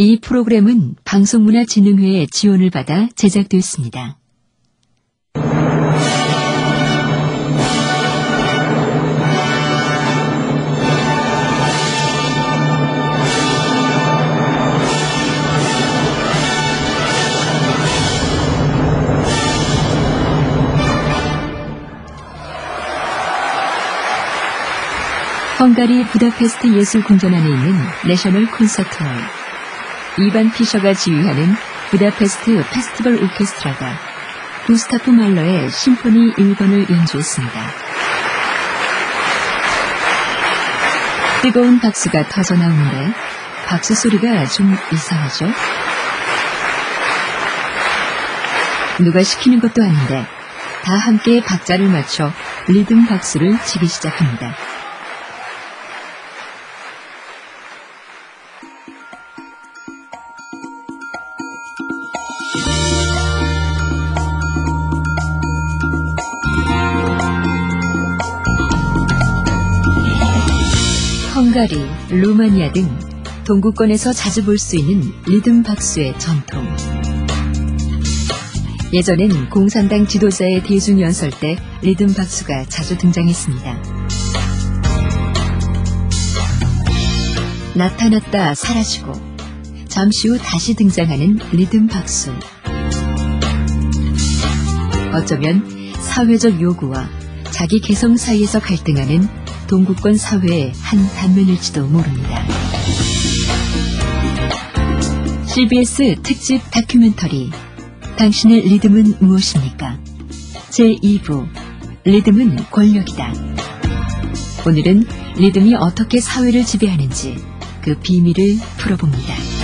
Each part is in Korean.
이 프로그램은 방송문화진흥회의 지원을 받아 제작되었습니다. 헝가리 부다페스트 예술궁전 안에 있는 내셔널 콘서트홀. 이반 피셔가 지휘하는 부다페스트 페스티벌 오케스트라가 구스타프 말러의 심포니 1번을 연주했습니다. 뜨거운 박수가 터져 나오는데 박수 소리가 좀 이상하죠? 누가 시키는 것도 아닌데 다 함께 박자를 맞춰 리듬 박수를 치기 시작합니다. 루마니아 등 동구권에서 자주 볼 수 있는 리듬 박수의 전통. 예전엔 공산당 지도자의 대중연설 때 리듬 박수가 자주 등장했습니다. 나타났다 사라지고 잠시 후 다시 등장하는 리듬 박수. 어쩌면 사회적 요구와 자기 개성 사이에서 갈등하는 동구권 사회의 한 단면일지도 모릅니다. CBS 특집 다큐멘터리 당신의 리듬은 무엇입니까? 제2부 리듬은 권력이다. 오늘은 리듬이 어떻게 사회를 지배하는지 그 비밀을 풀어봅니다.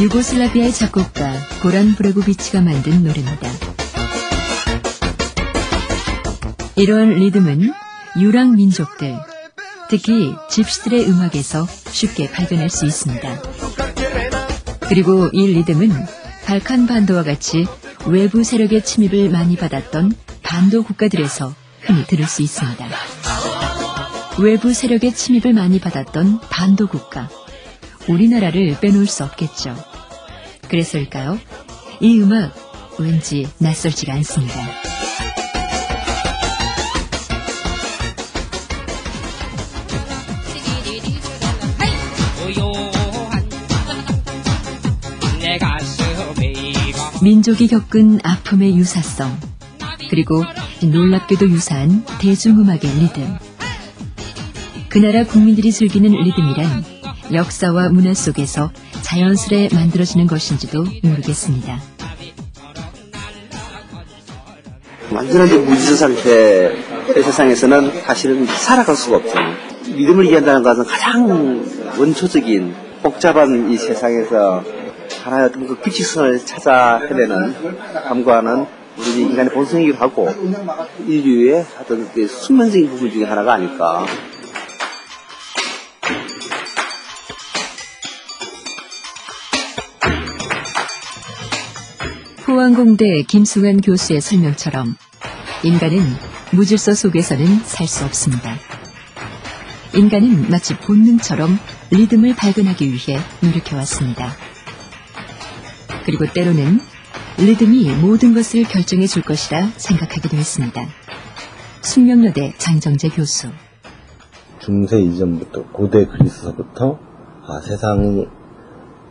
유고슬라비아의 작곡가 고란 브레고비치가 만든 노래입니다. 이러한 리듬은 유랑 민족들, 특히 집시들의 음악에서 쉽게 발견할 수 있습니다. 그리고 이 리듬은 발칸 반도와 같이 외부 세력의 침입을 많이 받았던 반도 국가들에서 흔히 들을 수 있습니다. 외부 세력의 침입을 많이 받았던 반도 국가, 우리나라를 빼놓을 수 없겠죠. 그래서일까요? 이 음악 왠지 낯설지가 않습니다. 민족이 겪은 아픔의 유사성, 그리고 놀랍게도 유사한 대중음악의 리듬. 그 나라 국민들이 즐기는 리듬이란 역사와 문화 속에서 자연스레 만들어지는 것인지도 모르겠습니다. 완전하게 무지서 상태의 세상에서는 사실은 살아갈 수가 없죠. 믿음을 이해한다는 것은 가장 원초적인 복잡한 이 세상에서 하나의 어떤 그 규칙성을 찾아 헤매는 감과는 우리 인간의 본성이기도 하고 인류의 어떤 그 숙명적인 부분 중에 하나가 아닐까. 포항공대 김승환 교수의 설명처럼 인간은 무질서 속에서는 살 수 없습니다. 인간은 마치 본능처럼 리듬을 발견하기 위해 노력해왔습니다. 그리고 때로는 리듬이 모든 것을 결정해 줄 것이라 생각하기도 했습니다. 숙명여대 장정재 교수. 중세 이전부터 고대 그리스서부터 아, 세상의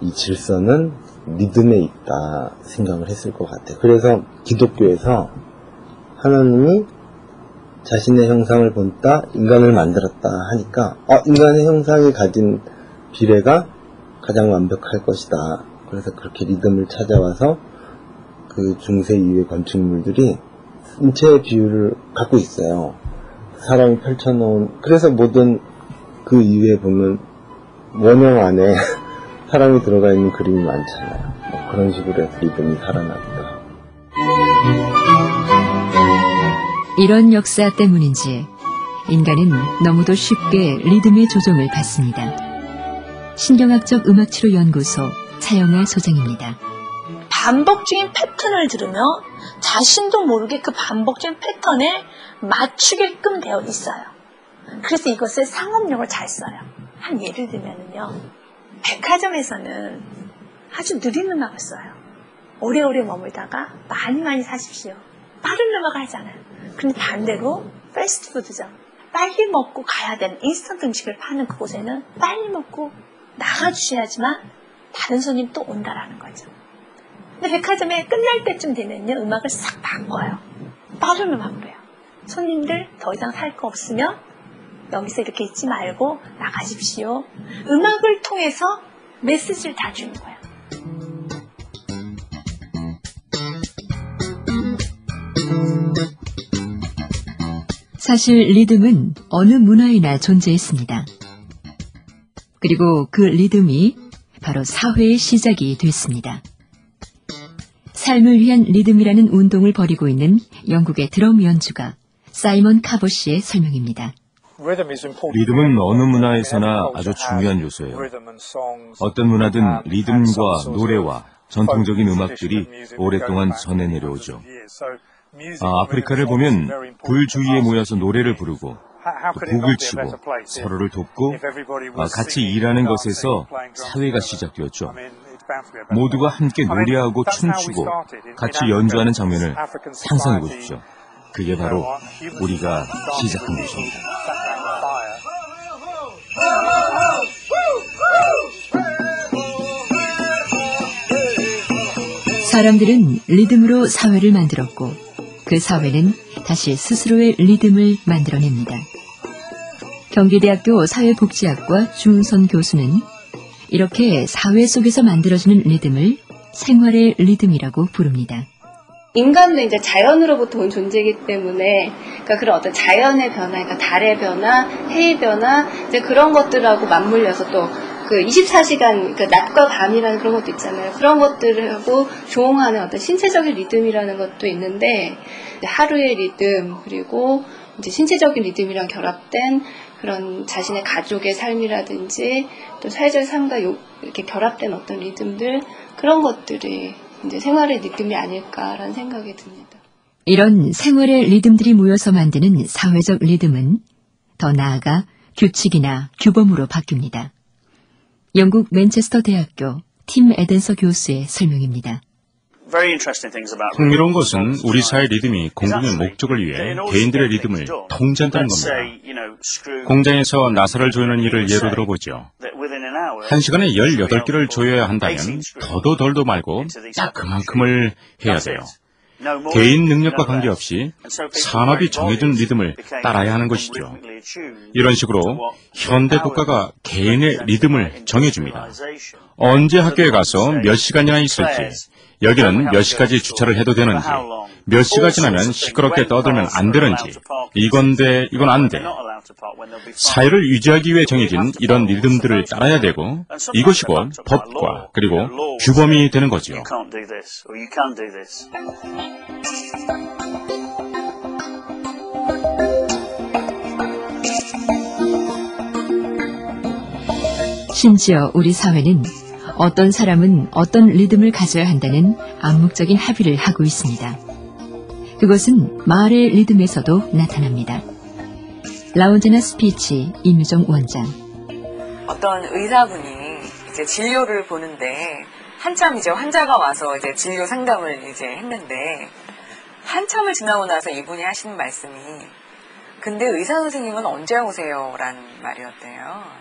이 질서는 믿음에 있다 생각을 했을 것 같아요. 그래서 기독교에서 하나님이 자신의 형상을 본다 인간을 만들었다 하니까 어, 인간의 형상이 가진 비례가 가장 완벽할 것이다. 그래서 그렇게 리듬을 찾아와서 그 중세 이후의 건축물들이 인체의 비율을 갖고 있어요. 사람이 펼쳐놓은 그래서 모든 그 이후에 보면 원형 안에 사람이 들어가 있는 그림이 많잖아요. 뭐 그런 식으로 해서 리듬이 살아나기도 하고. 이런 역사 때문인지 인간은 너무도 쉽게 리듬의 조종을 받습니다. 신경학적 음악치료 연구소 차영아 소장입니다. 반복적인 패턴을 들으면 자신도 모르게 그 반복적인 패턴에 맞추게끔 되어 있어요. 그래서 이것을 상업용을 잘 써요. 한 예를 들면요. 백화점에서는 아주 느린 음악을 써요. 오래오래 머물다가 많이 많이 사십시오. 빠른 음악을 하잖아요. 근데 반대로 패스트푸드점 빨리 먹고 가야 되는 인스턴트 음식을 파는 그곳에는 빨리 먹고 나가주셔야지만 다른 손님 또 온다라는 거죠. 근데 백화점에 끝날 때쯤 되면요 음악을 싹 바꿔요. 빠른 음악으로요. 손님들 더 이상 살 거 없으면 여기서 이렇게 있지 말고 나가십시오. 음악을 통해서 메시지를 다 주는 거예요. 사실 리듬은 어느 문화에나 존재했습니다. 그리고 그 리듬이 바로 사회의 시작이 됐습니다. 삶을 위한 리듬이라는 운동을 벌이고 있는 영국의 드럼 연주가 사이먼 카보 씨의 설명입니다. 리듬은 어느 문화에서나 아주 중요한 요소예요. 어떤 문화든 리듬과 노래와 전통적인 음악들이 오랫동안 전해 내려오죠. 아, 아프리카를 보면 불 주위에 모여서 노래를 부르고 또 곡을 치고 서로를 돕고 아, 같이 일하는 것에서 사회가 시작되었죠. 모두가 함께 노래하고 춤추고 같이 연주하는 장면을 상상해 보십시오. 그게 바로 우리가 시작한 것입니다. 사람들은 리듬으로 사회를 만들었고 그 사회는 다시 스스로의 리듬을 만들어냅니다. 경기대학교 사회복지학과 주은선 교수는 이렇게 사회 속에서 만들어지는 리듬을 생활의 리듬이라고 부릅니다. 인간도 이제 자연으로부터 온 존재이기 때문에 그러니까 그런 어떤 자연의 변화, 그러니까 달의 변화, 해의 변화 이제 그런 것들하고 맞물려서 또 그 24시간 그 낮과 밤이라는 그런 것도 있잖아요. 그런 것들하고 조응하는 어떤 신체적인 리듬이라는 것도 있는데 하루의 리듬 그리고 이제 신체적인 리듬이랑 결합된 그런 자신의 가족의 삶이라든지 또 사회적 삶과 요- 이렇게 결합된 어떤 리듬들 그런 것들이 이제 생활의 리듬이 아닐까라는 생각이 듭니다. 이런 생활의 리듬들이 모여서 만드는 사회적 리듬은 더 나아가 규칙이나 규범으로 바뀝니다. 영국 맨체스터 대학교 팀 에덴서 교수의 설명입니다. 흥미로운 것은 우리 사회 리듬이 공공의 목적을 위해 개인들의 리듬을 통제한다는 겁니다. 공장에서 나사를 조이는 일을 예로 들어보죠. 한 시간에 18개를 조여야 한다면 더도 덜도 말고 딱 그만큼을 해야 돼요. 개인 능력과 관계없이 산업이 정해준 리듬을 따라야 하는 것이죠. 이런 식으로 현대 국가가 개인의 리듬을 정해줍니다. 언제 학교에 가서 몇 시간이나 있을지, 여기는 몇 시까지 주차를 해도 되는지, 몇 시가 지나면 시끄럽게 떠들면 안 되는지, 이건 돼, 이건 안 돼. 사회를 유지하기 위해 정해진 이런 리듬들을 따라야 되고, 이것이 곧 법과 그리고 규범이 되는 거지요. 심지어 우리 사회는 어떤 사람은 어떤 리듬을 가져야 한다는 암묵적인 합의를 하고 있습니다. 그것은 말의 리듬에서도 나타납니다. 라운제나 스피치 임유정 원장 어떤 의사분이 이제 진료를 보는데 한참 이제 환자가 와서 이제 진료 상담을 이제 했는데 한참을 지나고 나서 이분이 하시는 말씀이 근데 의사 선생님은 언제 오세요? 라는 말이었대요.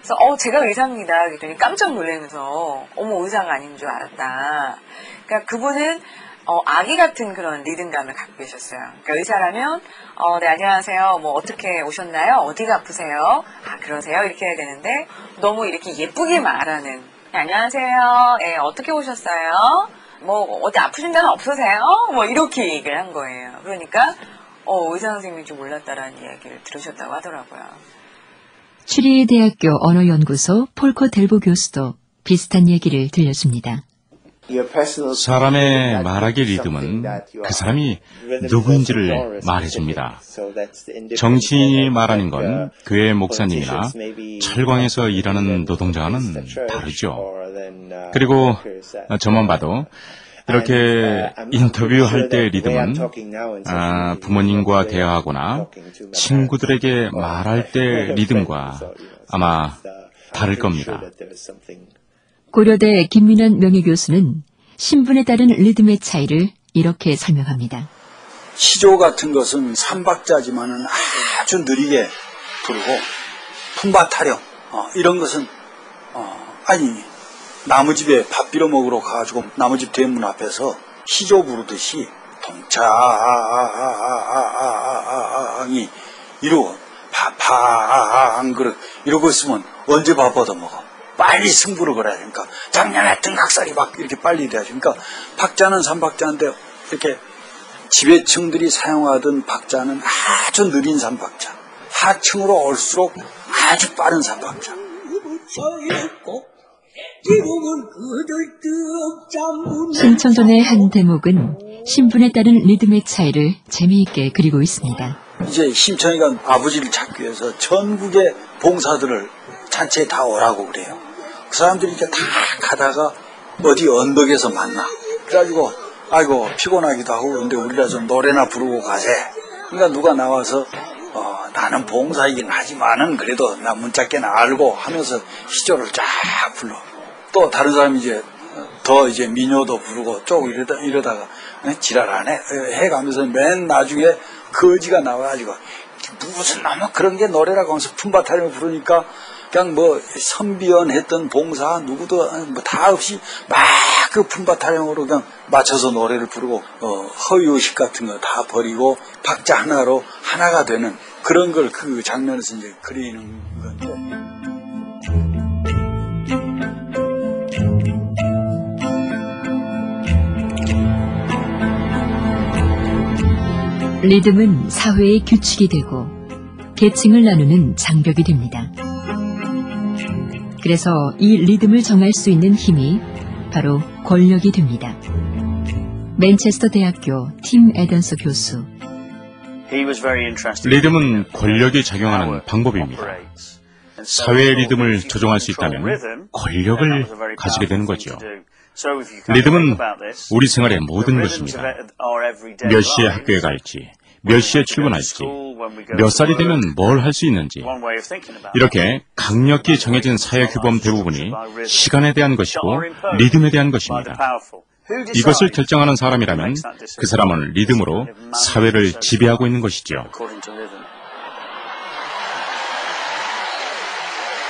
그래서 어 제가 의사입니다. 그랬더니 깜짝 놀라면서 어머 의사가 아닌 줄 알았다. 그러니까 그분은 어, 아기 같은 그런 리듬감을 갖고 계셨어요. 그러니까 의사라면 어, 네 안녕하세요. 뭐 어떻게 오셨나요? 어디가 아프세요? 아 그러세요? 이렇게 해야 되는데 너무 이렇게 예쁘게 말하는 네, 안녕하세요. 예, 어떻게 오셨어요? 뭐 어디 아프신 데는 없으세요? 뭐 이렇게 얘기를 한 거예요. 그러니까 어, 의사 선생님인 줄 몰랐다라는 이야기를 들으셨다고 하더라고요. 추리의 대학교 언어연구소 폴코 델보 교수도 비슷한 얘기를 들려줍니다. 사람의 말하기 리듬은 그 사람이 누구인지를 말해줍니다. 정치인이 말하는 건 교회 목사님이나 철광에서 일하는 노동자와는 다르죠. 그리고 저만 봐도 이렇게 인터뷰할 때 리듬은 아, 부모님과 대화하거나 친구들에게 말할 때 리듬과 아마 다를 겁니다. 고려대 김민환 명예교수는 신분에 따른 리듬의 차이를 이렇게 설명합니다. 시조 같은 것은 삼박자지만은 아주 느리게 부르고 품바타령 어, 이런 것은 어, 아니 나무 집에 밥 빌어 먹으러 가가지고 나무 집 대문 앞에서 시조 부르듯이 동창이 이러고 밥한 그릇 이러고 있으면 언제 밥 얻어 먹어? 빨리 승부를 걸어야 되니까 작년에 등각살이 막 이렇게 빨리 돼야지. 그러니까 박자는 삼박자인데 이렇게 지배층들이 사용하던 박자는 아주 느린 삼박자. 하층으로 올수록 아주 빠른 삼박자. 신청전의 한 대목은 신분에 따른 리듬의 차이를 재미있게 그리고 있습니다. 이제 심청이가 아버지를 찾기 위해서 전국의 봉사들을 잔치에 다 오라고 그래요. 그 사람들이 이제 다 가다가 어디 언덕에서 만나. 그래가지고 아이고 피곤하기도 하고 그런데 우리라 좀 노래나 부르고 가세. 그러니까 누가 나와서 어, 나는 봉사이긴 하지만은 그래도 나 문짝게나 알고 하면서 시조를 쫙 불러. 또 다른 사람이 이제 더 이제 민요도 부르고 쭉 이러다, 이러다가 지랄하네 해가면서 맨 나중에 거지가 나와가지고 무슨 나무 그런 게 노래라고 하면서 품바타령을 부르니까 그냥 뭐 선비연 했던 봉사 누구도 뭐 다 없이 막 그 품바타령으로 그냥 맞춰서 노래를 부르고 어, 허위의식 같은 거 다 버리고 박자 하나로 하나가 되는 그런 걸 그 장면에서 이제 그리는 건데. 리듬은 사회의 규칙이 되고 계층을 나누는 장벽이 됩니다. 그래서 이 리듬을 정할 수 있는 힘이 바로 권력이 됩니다. 맨체스터 대학교 팀 에던스 교수. 리듬은 권력이 작용하는 방법입니다. 사회의 리듬을 조종할 수 있다면 권력을 가지게 되는 거죠. 리듬은 우리 생활의 모든 것입니다. 몇 시에 학교에 갈지, 몇 시에 출근할지, 몇 살이 되면 뭘 할 수 있는지, 이렇게 강력히 정해진 사회 규범 대부분이 시간에 대한 것이고 리듬에 대한 것입니다. 이것을 결정하는 사람이라면 그 사람은 리듬으로 사회를 지배하고 있는 것이죠.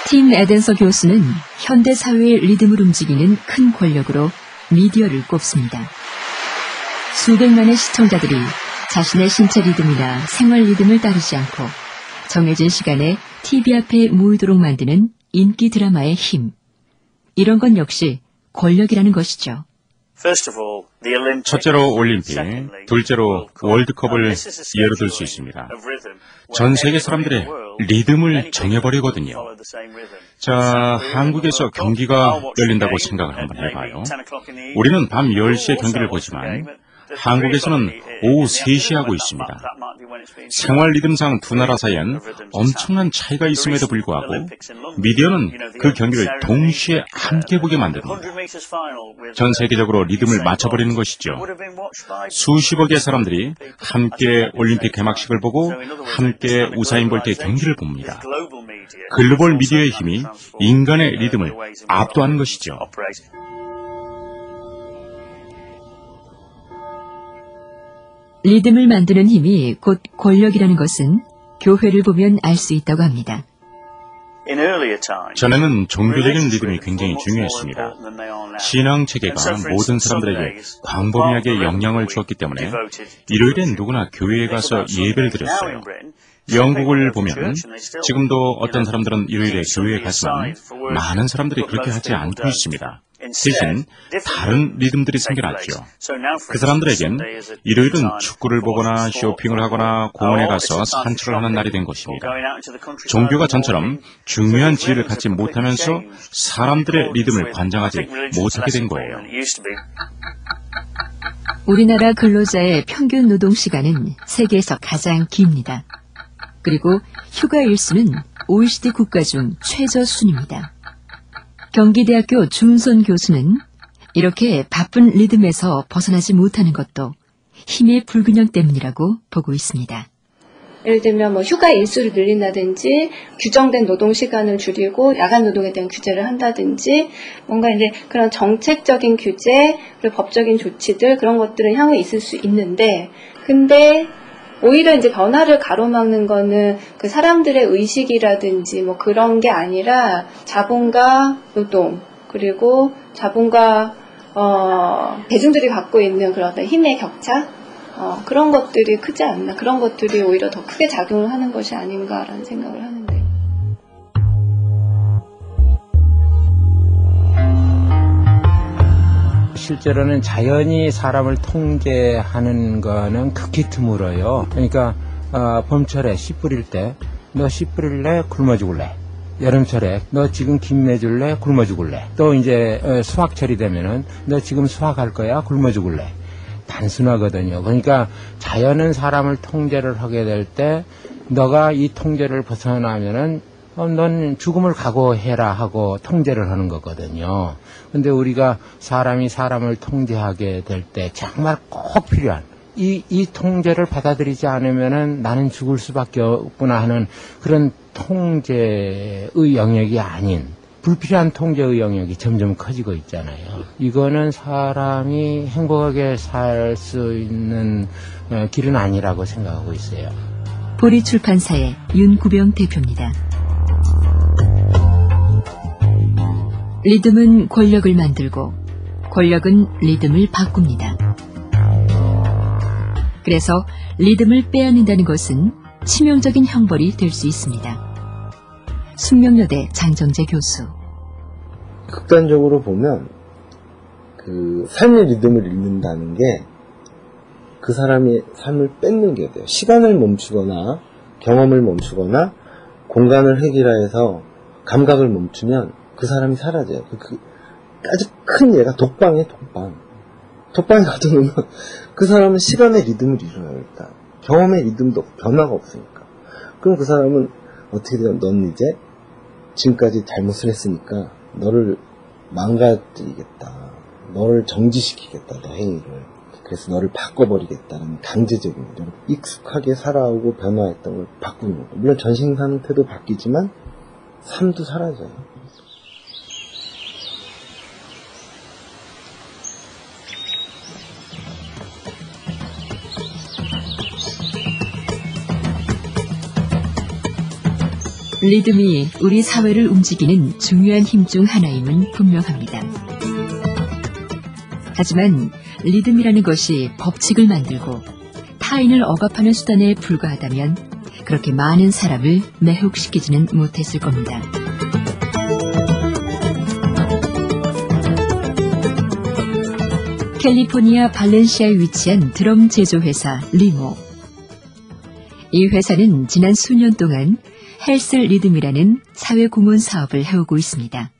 팀 에덴서 교수는 현대 사회의 리듬을 움직이는 큰 권력으로 미디어를 꼽습니다. 수백만의 시청자들이 자신의 신체 리듬이나 생활 리듬을 따르지 않고 정해진 시간에 TV 앞에 모이도록 만드는 인기 드라마의 힘. 이런 건 역시 권력이라는 것이죠. 첫째로 올림픽, 둘째로 월드컵을 예로 들 수 있습니다. 전 세계 사람들의 리듬을 정해버리거든요. 자, 한국에서 경기가 열린다고 생각을 한번 해봐요. 우리는 밤 10시에 경기를 보지만 한국에서는 오후 3시 하고 있습니다. 생활 리듬상 두 나라 사이엔 엄청난 차이가 있음에도 불구하고 미디어는 그 경기를 동시에 함께 보게 만듭니다. 전 세계적으로 리듬을 맞춰버리는 것이죠. 수십억의 사람들이 함께 올림픽 개막식을 보고 함께 우사인 볼트의 경기를 봅니다. 글로벌 미디어의 힘이 인간의 리듬을 압도하는 것이죠. 리듬을 만드는 힘이 곧 권력이라는 것은 교회를 보면 알 수 있다고 합니다. 전에는 종교적인 리듬이 굉장히 중요했습니다. 신앙 체계가 모든 사람들에게 광범위하게 영향을 주었기 때문에 일요일엔 누구나 교회에 가서 예배를 드렸어요. 영국을 보면 지금도 어떤 사람들은 일요일에 교회에 가지만 많은 사람들이 그렇게 하지 않고 있습니다. 대신 다른 리듬들이 생겨났죠. 그 사람들에겐 일요일은 축구를 보거나 쇼핑을 하거나 공원에 가서 산책을 하는 날이 된 것입니다. 종교가 전처럼 중요한 지혜를 갖지 못하면서 사람들의 리듬을 관장하지 못하게 된 거예요. 우리나라 근로자의 평균 노동 시간은 세계에서 가장 깁니다. 그리고 휴가 일수는 OECD 국가 중 최저 순입니다. 경기대학교 중선 교수는 이렇게 바쁜 리듬에서 벗어나지 못하는 것도 힘의 불균형 때문이라고 보고 있습니다. 예를 들면 뭐 휴가 일수를 늘린다든지 규정된 노동 시간을 줄이고 야간 노동에 대한 규제를 한다든지 뭔가 이제 그런 정책적인 규제 그리고 법적인 조치들 그런 것들은 향후에 있을 수 있는데 근데 오히려 이제 변화를 가로막는 거는 그 사람들의 의식이라든지 뭐 그런 게 아니라 자본과 노동 그리고 자본과 어, 대중들이 갖고 있는 그런 힘의 격차 어, 그런 것들이 크지 않나 그런 것들이 오히려 더 크게 작용을 하는 것이 아닌가라는 생각을 하는데. 실제로는 자연이 사람을 통제하는 거는 극히 드물어요. 그러니까 어, 봄철에 씨 뿌릴 때 너 씨 뿌릴래 굶어 죽을래. 여름철에 너 지금 김 내 줄래 굶어 죽을래. 또 이제 어, 수확철이 되면은 너 지금 수확할 거야 굶어 죽을래. 단순하거든요. 그러니까 자연은 사람을 통제를 하게 될 때 너가 이 통제를 벗어나면은 어, 넌 죽음을 각오해라 하고 통제를 하는 거거든요. 근데 우리가 사람이 사람을 통제하게 될 때 정말 꼭 필요한 이, 이 통제를 받아들이지 않으면은 나는 죽을 수밖에 없구나 하는 그런 통제의 영역이 아닌 불필요한 통제의 영역이 점점 커지고 있잖아요. 이거는 사람이 행복하게 살 수 있는 어, 길은 아니라고 생각하고 있어요. 보리 출판사의 윤구병 대표입니다. 리듬은 권력을 만들고 권력은 리듬을 바꿉니다. 그래서 리듬을 빼앗는다는 것은 치명적인 형벌이 될 수 있습니다. 숙명여대 장정재 교수. 극단적으로 보면 그 삶의 리듬을 잃는다는 게 그 사람의 삶을 뺏는 게 돼요. 시간을 멈추거나 경험을 멈추거나 공간을 획일화해서 감각을 멈추면 그 사람이 사라져요. 그, 그 아주 큰 얘가 독방이에요, 독방. 독방에 가둬놓으면 그 사람은 시간의 리듬을 잃어요, 일단. 경험의 리듬도 변화가 없으니까. 그럼 그 사람은 어떻게 돼요? 넌 이제 지금까지 잘못을 했으니까 너를 망가뜨리겠다. 너를 정지시키겠다, 너 행위를. 그래서 너를 바꿔버리겠다는 강제적인 거죠. 익숙하게 살아오고 변화했던 걸 바꾸는 거죠. 물론 전신 상태도 바뀌지만 삶도 사라져요. 리듬이 우리 사회를 움직이는 중요한 힘 중 하나임은 분명합니다. 하지만 리듬이라는 것이 법칙을 만들고 타인을 억압하는 수단에 불과하다면 그렇게 많은 사람을 매혹시키지는 못했을 겁니다. 캘리포니아 발렌시아에 위치한 드럼 제조회사 리모. 이 회사는 지난 수년 동안 헬스 리듬이라는 사회 공헌 사업을 해오고 있습니다.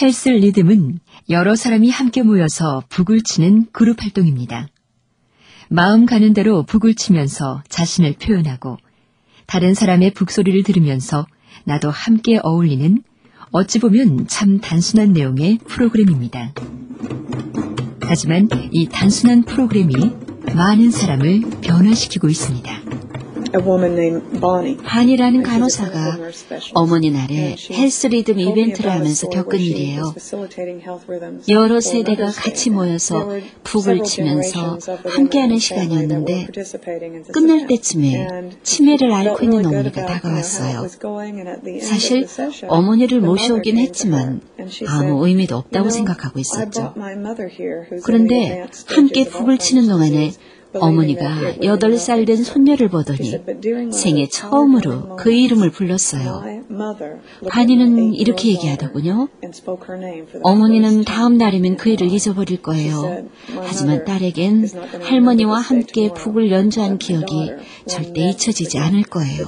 헬스 리듬은 여러 사람이 함께 모여서 북을 치는 그룹 활동입니다. 마음 가는 대로 북을 치면서 자신을 표현하고 다른 사람의 북소리를 들으면서 나도 함께 어울리는 어찌 보면 참 단순한 내용의 프로그램입니다. 하지만 이 단순한 프로그램이 많은 사람을 변화시키고 있습니다. 한이라는 간호사가 어머니 날에 헬스 리듬 이벤트를 하면서 겪은 일이에요. 여러 세대가 같이 모여서 북을 치면서 함께하는 시간이었는데 끝날 때쯤에 치매를 앓고 있는 어머니가 다가왔어요. 사실 어머니를 모셔오긴 했지만 아무 의미도 없다고 생각하고 있었죠. 그런데 함께 북을 치는 동안에 어머니가 8살 된 손녀를 보더니 생애 처음으로 그 이름을 불렀어요. 반이는 이렇게 얘기하더군요. 어머니는 다음 날이면 그 일을 잊어버릴 거예요. 하지만 딸에겐 할머니와 함께 북을 연주한 기억이 절대 잊혀지지 않을 거예요.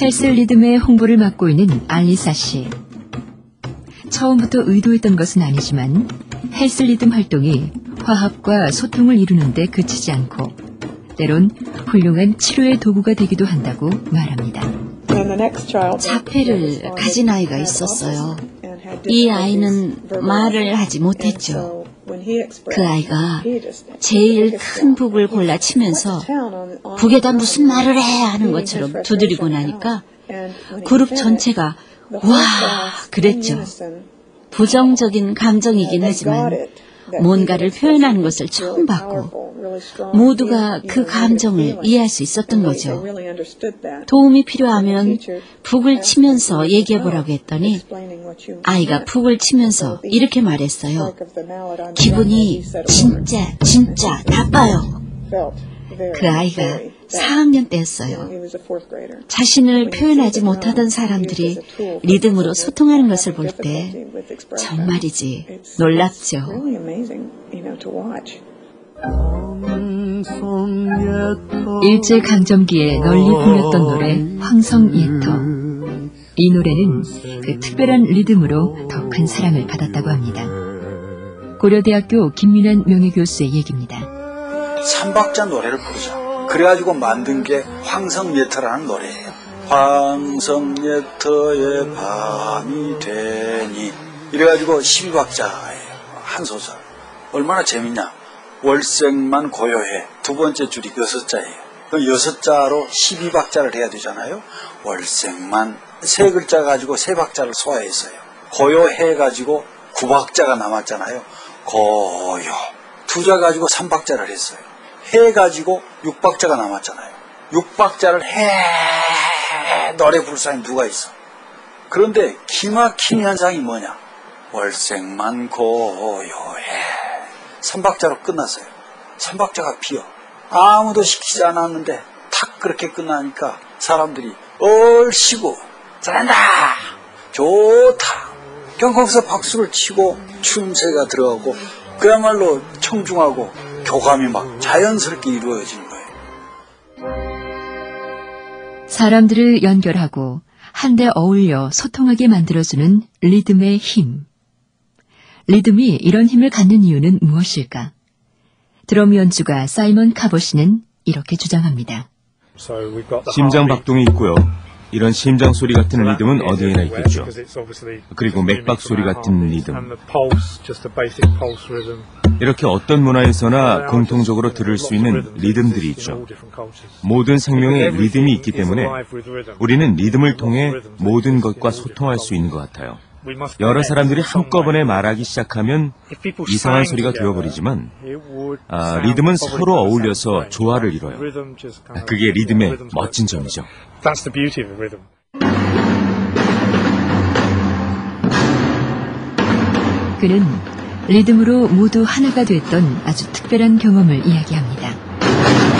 헬스 리듬의 홍보를 맡고 있는 알리사 씨. 처음부터 의도했던 것은 아니지만 헬스 리듬 활동이 화합과 소통을 이루는데 그치지 않고 때론 훌륭한 치료의 도구가 되기도 한다고 말합니다. 자폐를 가진 아이가 있었어요. 이 아이는 말을 하지 못했죠. 그 아이가 제일 큰 북을 골라 치면서 북에다 무슨 말을 해 하는 것처럼 두드리고 나니까 그룹 전체가 와 그랬죠. 부정적인 감정이긴 하지만 뭔가를 표현하는 것을 처음 봤고 모두가 그 감정을 이해할 수 있었던 거죠. 도움이 필요하면 북을 치면서 얘기해 보라고 했더니 아이가 북을 치면서 이렇게 말했어요. 기분이 진짜 진짜 나빠요. 그 아이가 4학년 때였어요. 자신을 표현하지 못하던 사람들이 리듬으로 소통하는 것을 볼 때 정말이지 놀랍죠. 일제 강점기에 널리 불렸던 노래 황성예터. 이 노래는 그 특별한 리듬으로 더 큰 사랑을 받았다고 합니다. 고려대학교 김민환 명예교수의 얘기입니다. 삼박자 노래를 부르자. 그래가지고 만든 게 황성예터라는 노래예요. 황성예터의 밤이 되니 이래가지고 12박자예요. 한 소절. 얼마나 재밌냐. 월생만 고요해. 두 번째 줄이 여섯 자예요. 그 여섯 자로 12박자를 해야 되잖아요. 월생만 세 글자 가지고 세 박자를 소화했어요. 고요해 가지고 9박자가 남았잖아요. 고요. 두자 가지고 3박자를 했어요. 해 가지고 6박자가 남았잖아요. 6박자를 해 노래 부를 사람이 누가 있어? 그런데 기막힌 현상이 뭐냐? 월생만 고요해. 3박자로 끝났어요. 3박자가 비어. 아무도 시키지 않았는데 탁 그렇게 끝나니까 사람들이 얼씨고 잘한다 좋다 거기서 박수를 치고 추임새가 들어가고 그야말로 청중하고 교감이 막 자연스럽게 이루어지는 거예요. 사람들을 연결하고 한데 어울려 소통하게 만들어주는 리듬의 힘. 리듬이 이런 힘을 갖는 이유는 무엇일까? 드럼 연주가 사이먼 카보시는 이렇게 주장합니다. 심장 박동이 있고요. 이런 심장 소리 같은 리듬은 어디에나 있겠죠. 그리고 맥박 소리 같은 리듬. 이렇게 어떤 문화에서나 공통적으로 들을 수 있는 리듬들이 있죠. 모든 생명에 리듬이 있기 때문에 우리는 리듬을 통해 모든 것과 소통할 수 있는 것 같아요. 여러 사람들이 한꺼번에 말하기 시작하면 이상한 소리가 되어버리지만 아, 리듬은 서로 어울려서 조화를 이뤄요. 그게 리듬의 멋진 점이죠. 그는 리듬으로 모두 하나가 됐던 아주 특별한 경험을 이야기합니다.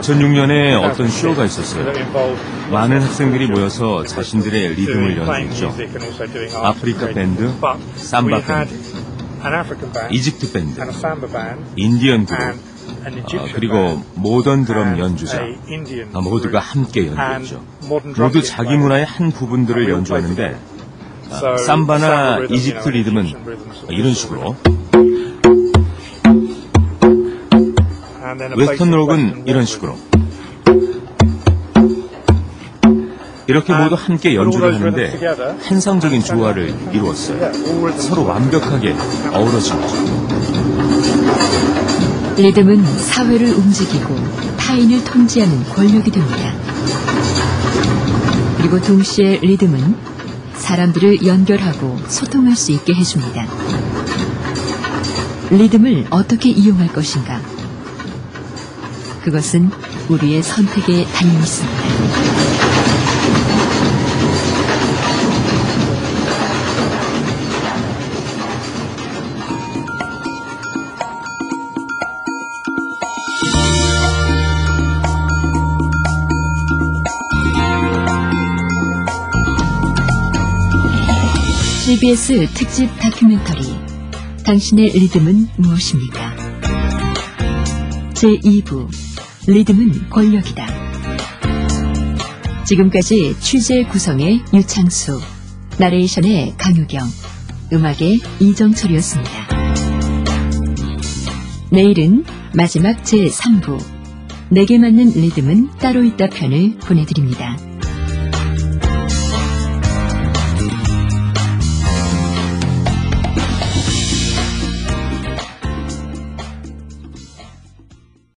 2006년에 어떤 쇼가 있었어요. 많은 학생들이 모여서 자신들의 리듬을 연주했죠. 아프리카 밴드, 삼바 밴드, 이집트 밴드, 인디언 그룹, 어, 그리고 모던 드럼 연주자 어, 모두가 함께 연주했죠. 모두 자기 문화의 한 부분들을 연주하는데 어, 삼바나 이집트 리듬은 이런 식으로 western 록은 이런 식으로 이렇게 모두 함께 연주를 하는데 환상적인 조화를 이루었어요. 서로 완벽하게 어우러진 거죠. 리듬은 사회를 움직이고 타인을 통제하는 권력이 됩니다. 그리고 동시에 리듬은 사람들을 연결하고 소통할 수 있게 해줍니다. 리듬을 어떻게 이용할 것인가? 그것은 우리의 선택에 달려 있습니다. CBS 특집 다큐멘터리 당신의 리듬은 무엇입니까? 제2부 리듬은 권력이다. 지금까지 취재 구성의 유창수, 나레이션의 강유경, 음악의 이정철이었습니다. 내일은 마지막 제3부 내게 맞는 리듬은 따로 있다 편을 보내드립니다.